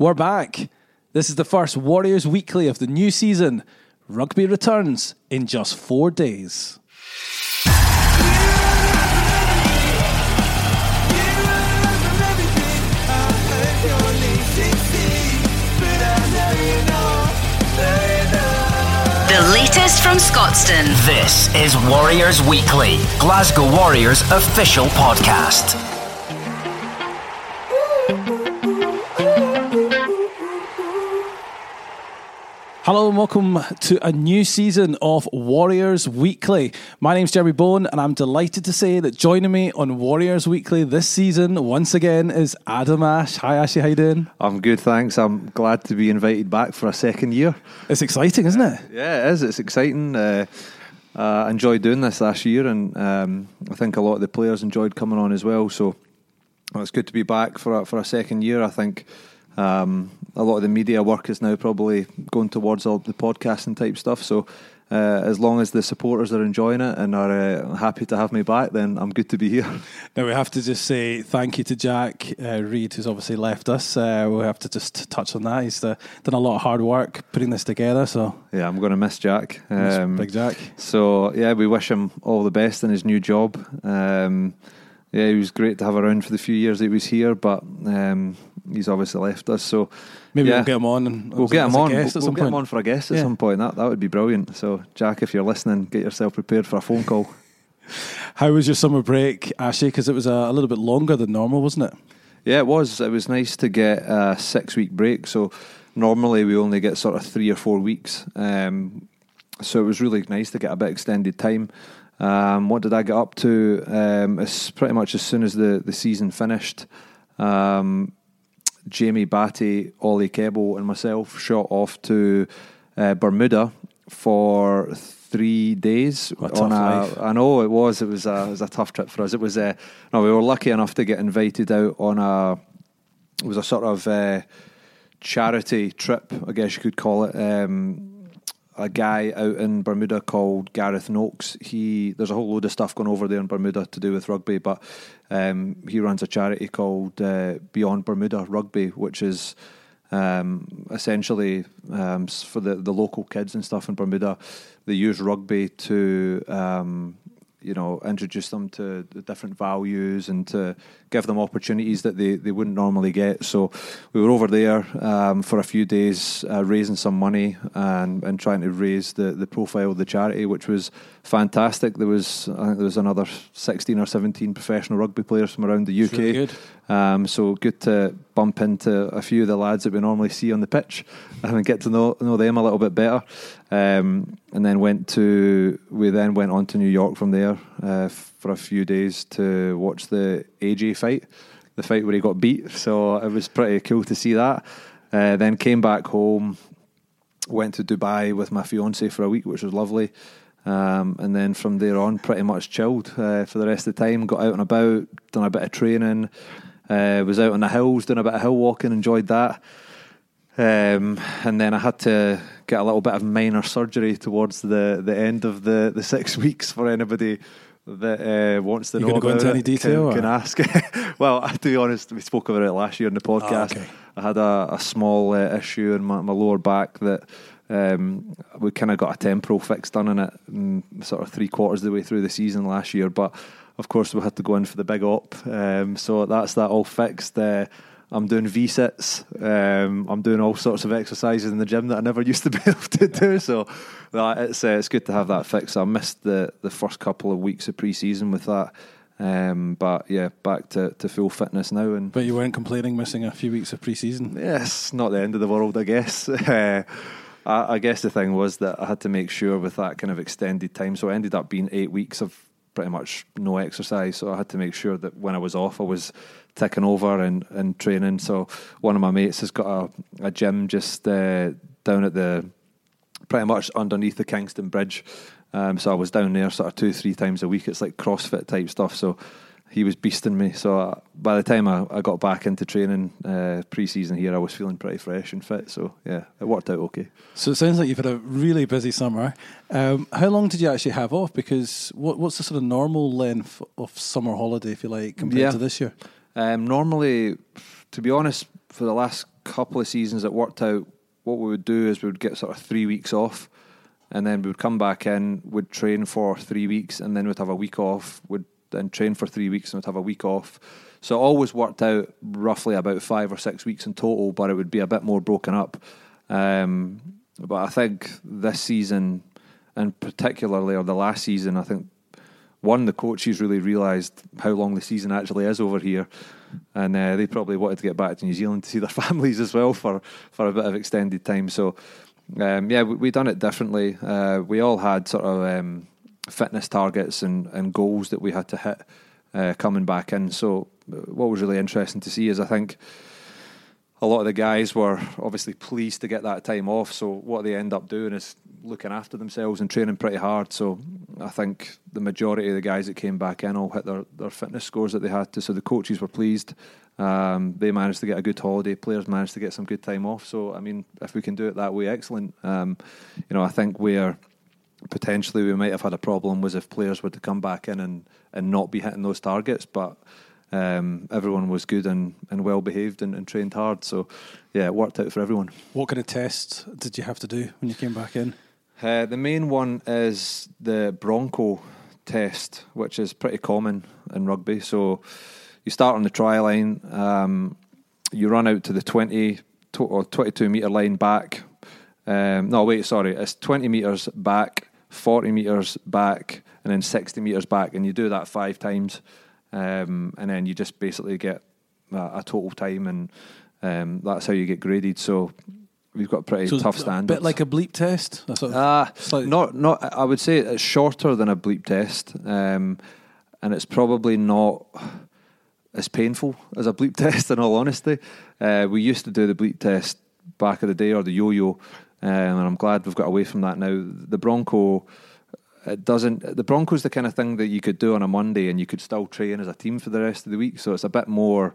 We're back. This is the first Warriors Weekly of the new season. Rugby returns in just four days. The latest from Scotstoun. This is Warriors Weekly, Glasgow Warriors official podcast. Hello and welcome to a new season of Warriors Weekly. My name's Jeremy Bone, and I'm delighted to say that joining me on Warriors Weekly this season once again is Adam Ashe. Hi, Ashy, how you doing? I'm good, thanks. I'm glad to be invited back for a second year. It's exciting, isn't it? Yeah, it is. It's exciting. Uh, uh, I enjoyed doing this last year, and um, I think a lot of the players enjoyed coming on as well. So well, it's good to be back for a, for a second year. I think um, a lot of the media work is now probably going towards all the podcasting type stuff. So uh, as long as the supporters are enjoying it and are uh, happy to have me back, then I'm good to be here. Now we have to just say thank you to Jack uh, Reed, who's obviously left us. Uh, we have to just touch on that. He's uh, done a lot of hard work putting this together. So Yeah, I'm going to miss Jack. Um, big Jack. So yeah, we wish him all the best in his new job. Um, yeah, he was great to have around for the few years that he was here, but um, he's obviously left us. So Maybe yeah, we'll get him on. And we'll get him on. We'll, we'll get him on for a guest at Yeah. some point. That that would be brilliant. So Jack, if you're listening, get yourself prepared for a phone call. How was your summer break, Ashley? Because it was a, a little bit longer than normal, wasn't it? Yeah, it was. It was nice to get a six week break. So normally we only get sort of three or four weeks. Um, so it was really nice to get a bit extended time. Um, what did I get up to? Um, it's pretty much as soon as the, the season finished. Um, Jamie Bhatti, Ollie Kebble, and myself shot off to uh, Bermuda for three days. A tough life. I know it was. It was a it was a tough trip for us. It was. Uh, no, we were lucky enough to get invited out on a. It was a sort of uh, charity trip, I guess you could call it. Um, a guy out in Bermuda called Gareth Noakes. He there's a whole load of stuff going over there in Bermuda to do with rugby, but um, he runs a charity called uh, Beyond Bermuda Rugby, which is um, essentially um, for the, the local kids and stuff in Bermuda. They use rugby to um, you know introduce them to the different values and to give them opportunities that they, they wouldn't normally get. So we were over there um, for a few days, uh, raising some money and, and trying to raise the, the profile of the charity, which was fantastic. There was I think there was another sixteen or seventeen professional rugby players from around the UK. really. Um, so good to bump into a few of the lads that we normally see on the pitch and get to know know them a little bit better. Um, and then went to we then went on to New York from there uh, for a few days to watch the AJ fight, the fight where he got beat. So it was pretty cool to see that. Uh, then came back home, went to Dubai with my fiance for a week, which was lovely. Um, and then from there on, pretty much chilled uh, for the rest of the time. Got out and about, done a bit of training, uh, was out on the hills, doing a bit of hill walking, enjoyed that. Um, and then I had to get a little bit of minor surgery towards the, the end of the, the six weeks for anybody that uh, wants to You know gonna go into any detail, Can, can ask. well, to be honest, we spoke about it last year in the podcast. okay. I had a, a small uh, issue in my, my lower back that um, we kind of got a temporal fix done in it, mm, sort of three quarters of the way through the season last year. But of course, we had to go in for the big op. Um, so that's that all fixed. Uh, I'm doing V sits. Um, I'm doing all sorts of exercises in the gym that I never used to be able to do. So that, it's uh, it's good to have that fixed. I missed the the first couple of weeks of pre season with that. Um, but yeah, back to, to full fitness now and But you weren't complaining missing a few weeks of pre-season. Yes, not the end of the world, I guess. Uh, I, I guess the thing was that I had to make sure with that kind of extended time. So it ended up being eight weeks of pretty much no exercise. So I had to make sure that when I was off, I was ticking over and, and training. So one of my mates has got a, a gym just uh, down at the pretty much underneath the Kingston Bridge. Um, so I was down there sort of two, three times a week. It's like CrossFit type stuff. So he was beasting me. So by the time I, I got back into training uh, pre-season here, I was feeling pretty fresh and fit. So yeah, it worked out okay. So it sounds like you've had a really busy summer. Um, how long did you actually have off? Because what, what's the sort of normal length of summer holiday, if you like, compared Yeah. to this year? Um, normally, to be honest, for the last couple of seasons it worked out. What we would do is we would get sort of three weeks off, and then we would come back in, would train for three weeks, and then we'd have a week off. Would then train for three weeks and would have a week off. So it always worked out roughly about five or six weeks in total, but it would be a bit more broken up. Um, but I think this season, and particularly or the last season, I think one the coaches really realised how long the season actually is over here, and uh, they probably wanted to get back to New Zealand to see their families as well for for a bit of extended time. So. Um, yeah, we, we done it differently. Uh, we all had sort of um, fitness targets and, and goals that we had to hit uh, coming back in. So, uh, what was really interesting to see is I think a lot of the guys were obviously pleased to get that time off. So, what they end up doing is looking after themselves and training pretty hard. So, I think the majority of the guys that came back in all hit their, their fitness scores that they had to. So, the coaches were pleased. Um, they managed to get a good holiday. Players managed to get some good time off. So, I mean, if we can do it that way, excellent. Um, you know, I think where potentially we might have had a problem was if players were to come back in and, and not be hitting those targets. But um, everyone was good and, and well behaved and, and, trained hard. So, yeah, it worked out for everyone. What kind of tests did you have to do when you came back in? Uh, the main one is the Bronco test, which is pretty common in rugby. So, you start on the try line, um, you run out to the 20 or 22 metre line back. Um, no, wait, sorry, it's 20 metres back, 40 metres back, and then 60 metres back, and you do that five times, um, and then you just basically get a, a total time, and um, that's how you get graded. So we've got pretty so tough standards. A bit like a bleep test. That's uh, not not. I would say it's shorter than a bleep test, um, and it's probably not as painful as a bleep test. In all honesty, uh, we used to do the bleep test back of the day or the yo-yo, um, and I'm glad we've got away from that now. The Bronco. It doesn't. The Bronco's the kind of thing that you could do on a Monday and you could still train as a team for the rest of the week. So it's a bit more.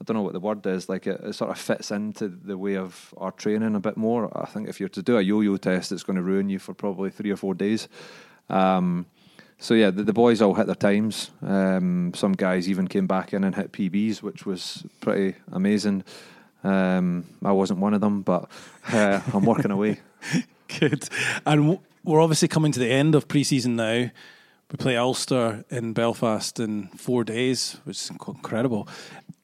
I don't know what the word is. Like it, it, sort of fits into the way of our training a bit more. I think if you're to do a yo-yo test, it's going to ruin you for probably three or four days. Um, so yeah, the, the, boys all hit their times. Um, some guys even came back in and hit PBs, which was pretty amazing. Um, I wasn't one of them, but uh, I'm working away. Good. And we're obviously coming to the end of pre-season now. We play Ulster in Belfast in four days, which is incredible.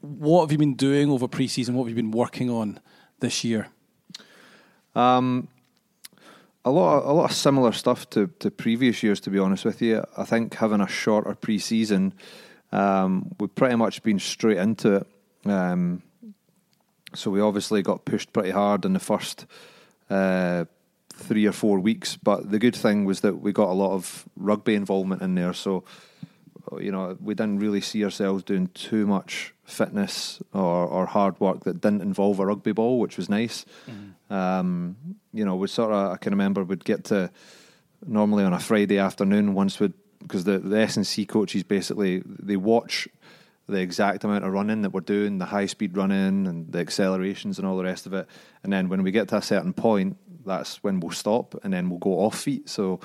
What have you been doing over pre-season? What have you been working on this year? Um, a lot, of, a lot of similar stuff to, to previous years. To be honest with you, I think having a shorter pre-season, um, we've pretty much been straight into it. Um, so we obviously got pushed pretty hard in the first uh, three or four weeks. But the good thing was that we got a lot of rugby involvement in there. So you know, we didn't really see ourselves doing too much fitness or, or hard work that didn't involve a rugby ball, which was nice. Mm-hmm. Um, you know, we sort of, I can remember we'd get to normally on a Friday afternoon once we'd, because the, the S&C coaches basically, they watch the exact amount of running that we're doing, the high speed running and the accelerations and all the rest of it. And then when we get to a certain point, that's when we'll stop and then we'll go off feet. So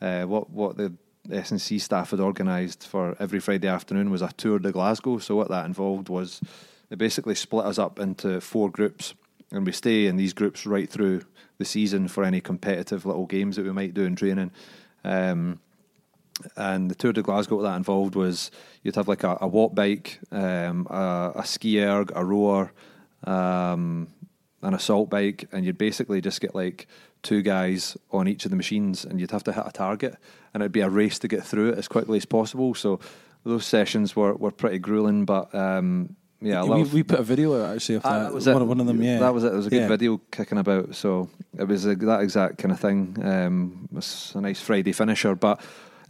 uh, what what the S&C staff had organised for every Friday afternoon was a tour to Glasgow. So what that involved was they basically split us up into four groups, and we stay in these groups right through the season for any competitive little games that we might do in training. Um, and the tour de Glasgow, that involved was you'd have like a, a Wattbike, um, a, a, ski erg, a rower, um, an assault bike, and you'd basically just get like two guys on each of the machines, and you'd have to hit a target, and it'd be a race to get through it as quickly as possible. So those sessions were, were pretty grueling, but um, yeah, we, we, put a video out actually of ah, that. that was one, it. one of them, yeah. That was it. There was a good yeah. video kicking about, so it was a, that exact kind of thing. Um, it was a nice Friday finisher, but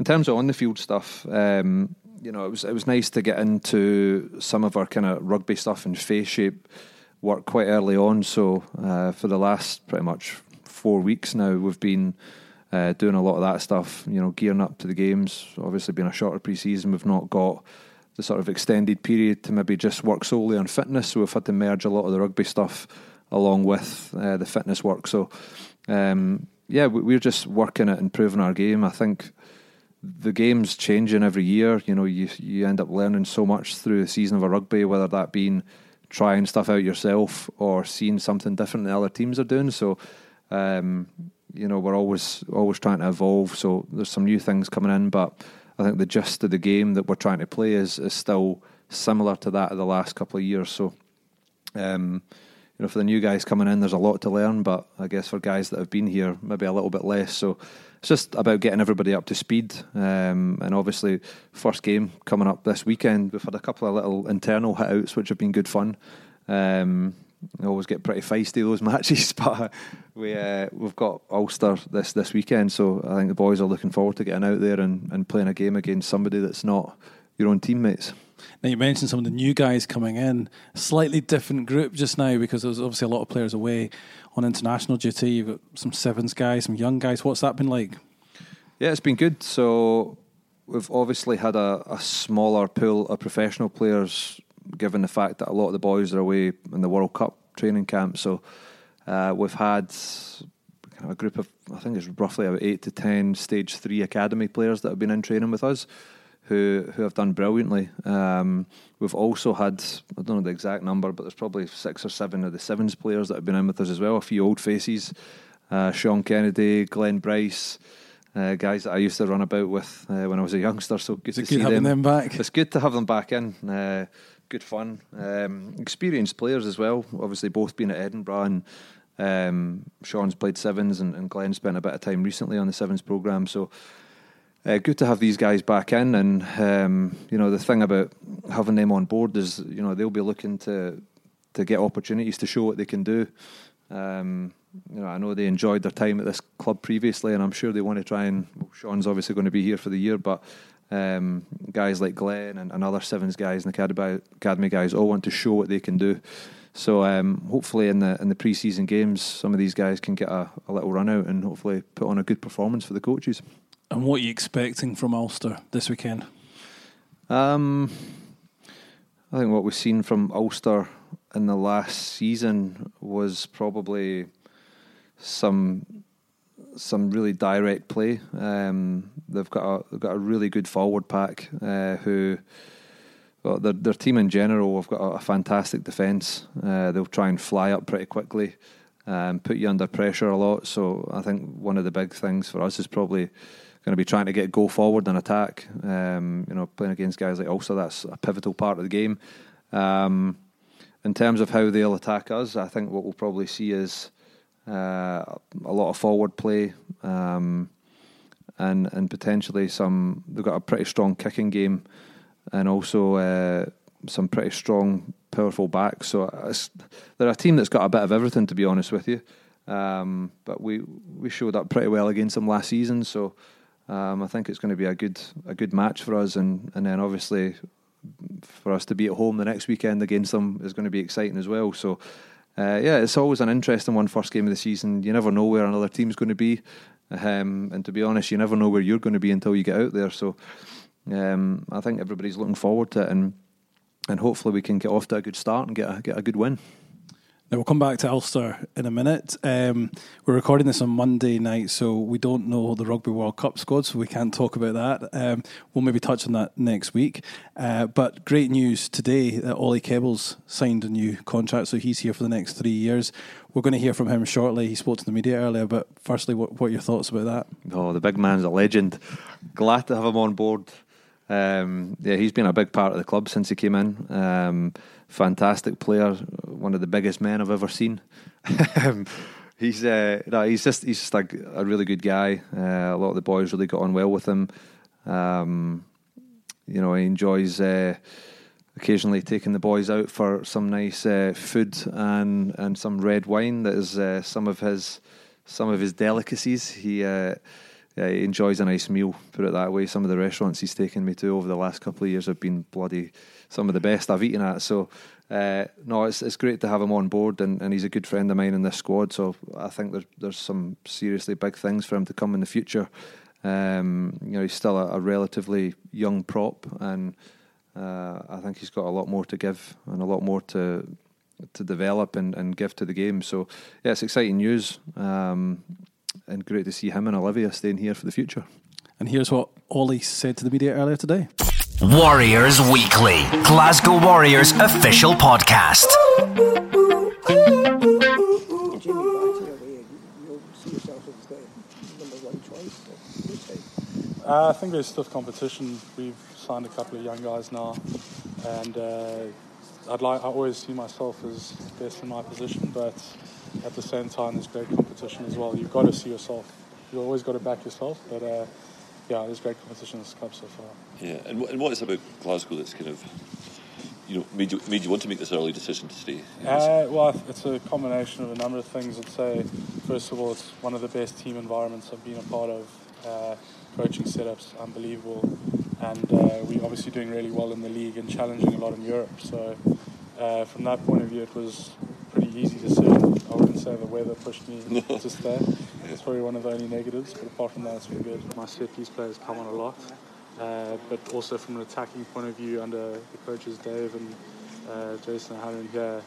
in terms of on the field stuff, um, you know, it was it was nice to get into some of our kind of rugby stuff and face shape work quite early on. So uh, for the last pretty much four weeks now, we've been uh, doing a lot of that stuff. You know, gearing up to the games. Obviously, being a shorter pre-season, we've not got the sort of extended period to maybe just work solely on fitness. So we've had to merge a lot of the rugby stuff along with uh, the fitness work. So um, yeah, we're just working at improving our game. I think the game's changing every year. You know, you you end up learning so much through the season of a rugby, whether that being trying stuff out yourself or seeing something different than other teams are doing. So, um, you know, we're always always trying to evolve. So there's some new things coming in, but I think the gist of the game that we're trying to play is is still similar to that of the last couple of years. So, um, you know, for the new guys coming in, there's a lot to learn. But I guess for guys that have been here, maybe a little bit less. So it's just about getting everybody up to speed. Um, and obviously, first game coming up this weekend. We've had a couple of little internal hit outs, which have been good fun. Um, always get pretty feisty those matches, but we uh, we've got Ulster this this weekend, so I think the boys are looking forward to getting out there and, and playing a game against somebody that's not your own teammates. Now you mentioned some of the new guys coming in, slightly different group just now because there's obviously a lot of players away on international duty. You've got some sevens guys, some young guys. What's that been like? Yeah, it's been good. So we've obviously had a, a smaller pool of professional players, given the fact that a lot of the boys are away in the World Cup training camp. So uh, we've had a group of, I think it's roughly about eight to ten stage three academy players that have been in training with us who who have done brilliantly. Um, we've also had I don't know the exact number, but there's probably six or seven of the sevens players that have been in with us as well. A few old faces, uh, Sean Kennedy, Glenn Bryce. Uh, guys that I used to run about with uh, when I was a youngster, so good Is to it see having them. them back? It's good to have them back in. Uh, good fun, um, experienced players as well. Obviously, both been at Edinburgh, and um, Sean's played sevens, and, and Glenn spent a bit of time recently on the sevens program. So uh, good to have these guys back in, and um, you know the thing about having them on board is you know they'll be looking to to get opportunities to show what they can do. Um, you know, I know they enjoyed their time at this club previously, and I'm sure they want to try and. Well, Sean's obviously going to be here for the year, but um, guys like Glenn and, and other sevens guys and academy academy guys all want to show what they can do. So um, hopefully in the in the pre-season games, some of these guys can get a, a little run out and hopefully put on a good performance for the coaches. And what are you expecting from Ulster this weekend? Um, I think what we've seen from Ulster in the last season was probably some some really direct play. Um, they've got a they've got a really good forward pack uh, who. Well, their their team in general have got a, fantastic defence. Uh, they'll try and fly up pretty quickly, um, put you under pressure a lot. So I think one of the big things for us is probably going to be trying to get go forward and attack. Um, you know, playing against guys like Ulster, that's a pivotal part of the game. Um, in terms of how they'll attack us, I think what we'll probably see is uh, a lot of forward play, um, and and potentially some. They've got a pretty strong kicking game, and also uh, some pretty strong, powerful backs. So they're a team that's got a bit of everything, to be honest with you. Um, but we we showed up pretty well against them last season, so um, I think it's going to be a good a good match for us, and and then obviously for us to be at home the next weekend against them is going to be exciting as well. So. Uh, yeah, it's always an interesting one. First game of the season, you never know where another team's going to be, um, and to be honest, you never know where you're going to be until you get out there. So, um, I think everybody's looking forward to it, and and hopefully we can get off to a good start and get a, get a good win. Now we'll come back to Ulster in a minute. Um, we're recording this on Monday night, so we don't know the Rugby World Cup squad, so we can't talk about that. Um, we'll maybe touch on that next week. Uh, but great news today that Ollie Kebbles signed a new contract, so he's here for the next three years. We're going to hear from him shortly. He spoke to the media earlier, but firstly, what, what are your thoughts about that? Oh, the big man's a legend. Glad to have him on board. Um, yeah, he's been a big part of the club since he came in. Um, fantastic player, one of the biggest men I've ever seen. he's uh, no, he's just he's just like a really good guy. Uh, a lot of the boys really got on well with him. Um, you know, he enjoys uh, occasionally taking the boys out for some nice uh, food and and some red wine. That is uh, some of his some of his delicacies. He. Uh, yeah, he enjoys a nice meal, put it that way. Some of the restaurants he's taken me to over the last couple of years have been bloody some of the best I've eaten at. So, uh, no, it's it's great to have him on board, and, and he's a good friend of mine in this squad. So, I think there's there's some seriously big things for him to come in the future. Um, you know, he's still a, a relatively young prop, and uh, I think he's got a lot more to give and a lot more to to develop and, and give to the game. So, yeah, it's exciting news. Um, and great to see him and Olivia staying here for the future. And here's what Ollie said to the media earlier today. Warriors Weekly, Glasgow Warriors official podcast. Jamie Bhatti away, you'll see yourself as the number one choice at this time. Uh, I think there's tough competition. We've signed a couple of young guys now, and uh, I'd like. I always see myself as best in my position, but at the same time, there's great competition as well. You've got to see yourself. You've always got to back yourself, but uh, yeah, there's great competition in this club so far. Yeah, and, and what is it about Glasgow that's kind of, you know, made you made you want to make this early decision to stay? Uh, well, it's a combination of a number of things. I'd say, first of all, it's one of the best team environments I've been a part of. Uh, coaching setups, unbelievable, and uh, we're obviously doing really well in the league and challenging a lot in Europe. So, uh, from that point of view, it was pretty easy decision. I wouldn't say the weather pushed me to stay. It's probably one of the only negatives, but apart from that, it's been good. My set piece players come on a lot. Uh, but also from an attacking point of view, under the coaches Dave and uh, Jason O'Halloran here,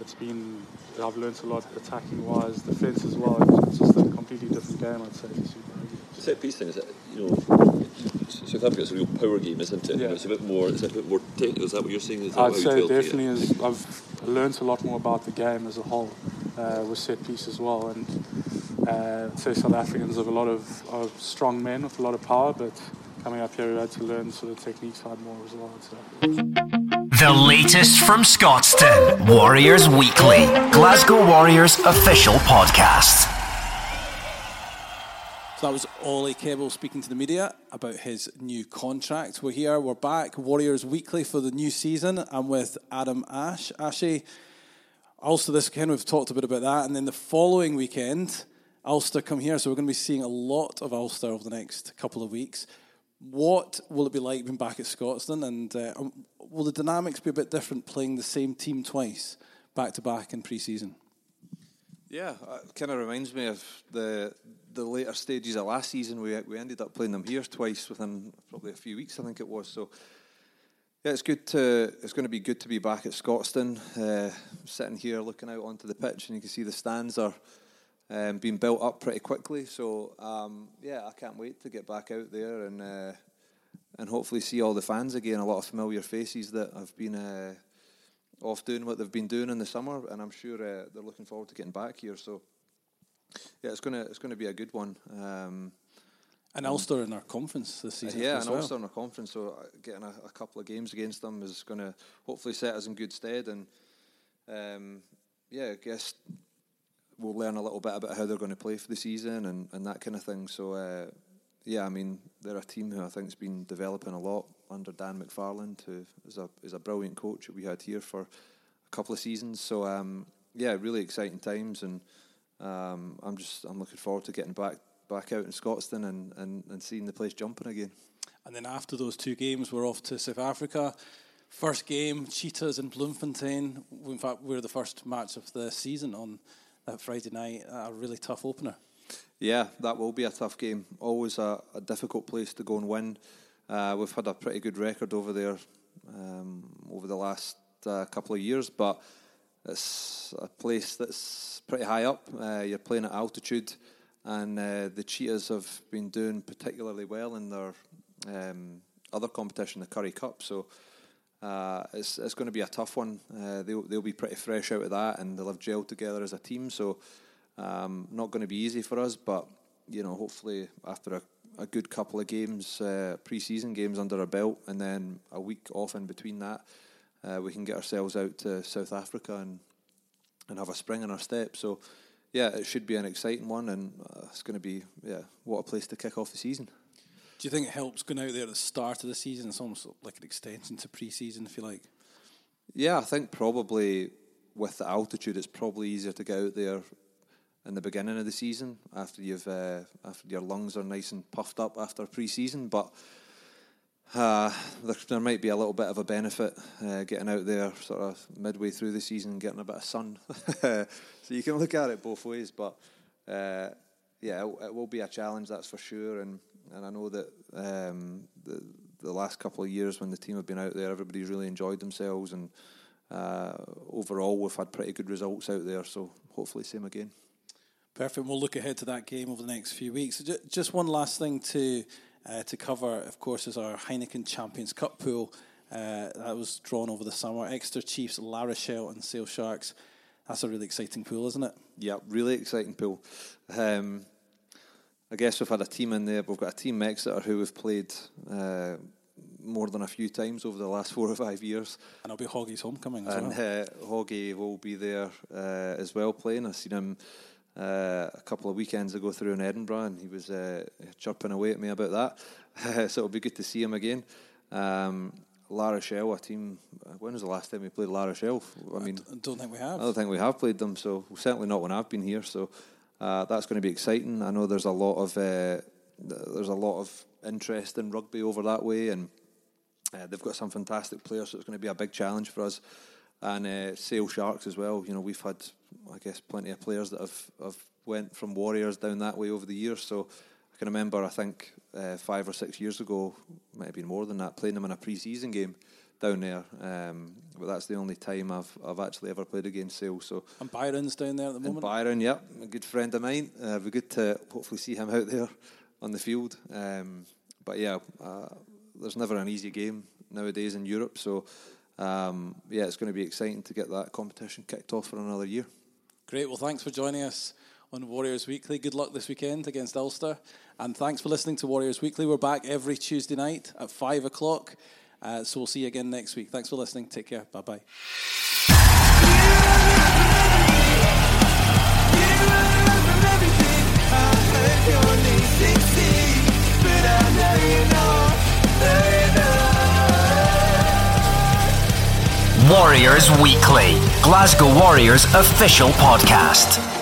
it's been I've learnt a lot attacking wise, defence as well. It's just a completely different game, I'd say. this year. the set piece thing is it, you know, South Africa's a real power game, isn't it? Yeah. It's a bit more. Is it a bit more technical? Is that what you're saying? Is that I'd say feel? Definitely is. I've learnt a lot more about the game as a whole uh, with set piece as well, and uh, I'd say South Africans have a lot of, of strong men with a lot of power, but coming up here we had to learn sort of technique side more as well. I'd. The latest from Scotstoun. Warriors Weekly, Glasgow Warriors official podcast. So that was Ollie Kebble speaking to the media about his new contract. We're here, we're back, Warriors Weekly for the new season. I'm with Adam Ashe. Ashy, Ulster this weekend, we've talked a bit about that. And then the following weekend, Ulster come here. So we're going to be seeing a lot of Ulster over the next couple of weeks. What will it be like being back at Scotstoun? And uh, um, will the dynamics be a bit different playing the same team twice, back to back in pre season? Yeah, it kind of reminds me of the the later stages of last season. We we ended up playing them here twice within probably a few weeks, I think it was. So yeah, it's good to it's going to be good to be back at Scotstoun. Uh, sitting here looking out onto the pitch, and you can see the stands are um, being built up pretty quickly. So um, yeah, I can't wait to get back out there and uh, and hopefully see all the fans again. A lot of familiar faces that have been. Uh, off doing what they've been doing in the summer, and I'm sure uh, they're looking forward to getting back here. So, yeah, it's gonna it's gonna be a good one. Um, And Ulster in our conference this season. yeah, as and well. also in our conference, so uh, getting a, a couple of games against them is going to hopefully set us in good stead. And um, yeah, I guess we'll learn a little bit about how they're going to play for the season and, and that kind of thing. So uh, yeah, I mean they're a team who I think's been developing a lot under Dan McFarland, who is a is a brilliant coach that we had here for a couple of seasons. So um, yeah, really exciting times, and um, I'm just I'm looking forward to getting back back out in Scotstoun and, and, and seeing the place jumping again. And then after those two games, we're off to South Africa. First game, Cheetahs in Bloemfontein. In fact, we're the first match of the season on that Friday night. A really tough opener. Yeah, that will be a tough game. Always a, a difficult place to go and win. Uh, we've had a pretty good record over there um, over the last uh, couple of years, but it's a place that's pretty high up. Uh, you're playing at altitude, and uh, the Cheetahs have been doing particularly well in their um, other competition, the Currie Cup. So uh, it's it's going to be a tough one. Uh, they'll they'll be pretty fresh out of that, and they'll have gelled together as a team. So um, not going to be easy for us, but you know, hopefully after a, a good couple of games, uh, pre-season games under our belt, and then a week off in between that, uh, we can get ourselves out to South Africa and and have a spring in our step. So yeah, it should be an exciting one, and uh, it's going to be yeah, what a place to kick off the season. Do you think it helps going out there at the start of the season? It's almost like an extension to pre-season, if you like. Yeah, I think probably with the altitude, it's probably easier to get out there in the beginning of the season after you've uh, after your lungs are nice and puffed up after pre-season. But uh, there, there might be a little bit of a benefit uh, getting out there sort of midway through the season getting a bit of sun. so you can look at it both ways. But uh, yeah, it, it will be a challenge, that's for sure. And and I know that um, the the last couple of years when the team have been out there, everybody's really enjoyed themselves and. Uh, overall, we've had pretty good results out there, so hopefully, same again. Perfect. We'll look ahead to that game over the next few weeks. Just one last thing to uh, to cover, of course, is our Heineken Champions Cup pool. Uh, that was drawn over the summer. Exeter Chiefs, La Rochelle, and Sale Sharks. That's a really exciting pool, isn't it? Yeah, really exciting pool. Um, I guess we've had a team in there. We've got a team Exeter who we've played uh, more than a few times over the last four or five years. And it'll be Hoggie's homecoming as and well. uh, Hoggy will be there uh, as well playing. I've seen him uh, a couple of weekends ago through in Edinburgh, and he was uh, chirping away at me about that. so it'll be good to see him again. Um, La Rochelle, a team. When was the last time we played La Rochelle? I mean, I don't think we have. I don't think we have played them, so certainly not when I've been here. So uh, that's going to be exciting. I know there's a lot of uh, there's a lot of interest in rugby over that way, and uh, they've got some fantastic players. So it's going to be a big challenge for us. And uh, Sale Sharks as well. You know, we've had, I guess, plenty of players that have have went from Warriors down that way over the years. So I can remember, I think uh, five or six years ago, might have been more than that, playing them in a pre-season game down there. Um, but that's the only time I've I've actually ever played against Sale. So and Byron's down there at the moment. Byron, yep, a good friend of mine. Uh, it'd be good to hopefully see him out there on the field. Um, but yeah, uh, there's never an easy game nowadays in Europe. So um, yeah, it's going to be exciting to get that competition kicked off for another year. Great. Well, thanks for joining us on Warriors Weekly. Good luck this weekend against Ulster. And thanks for listening to Warriors Weekly. We're back every Tuesday night at 5 o'clock. Uh, so we'll see you again next week. Thanks for listening. Take care. Bye bye. Warriors Weekly, Glasgow Warriors official podcast.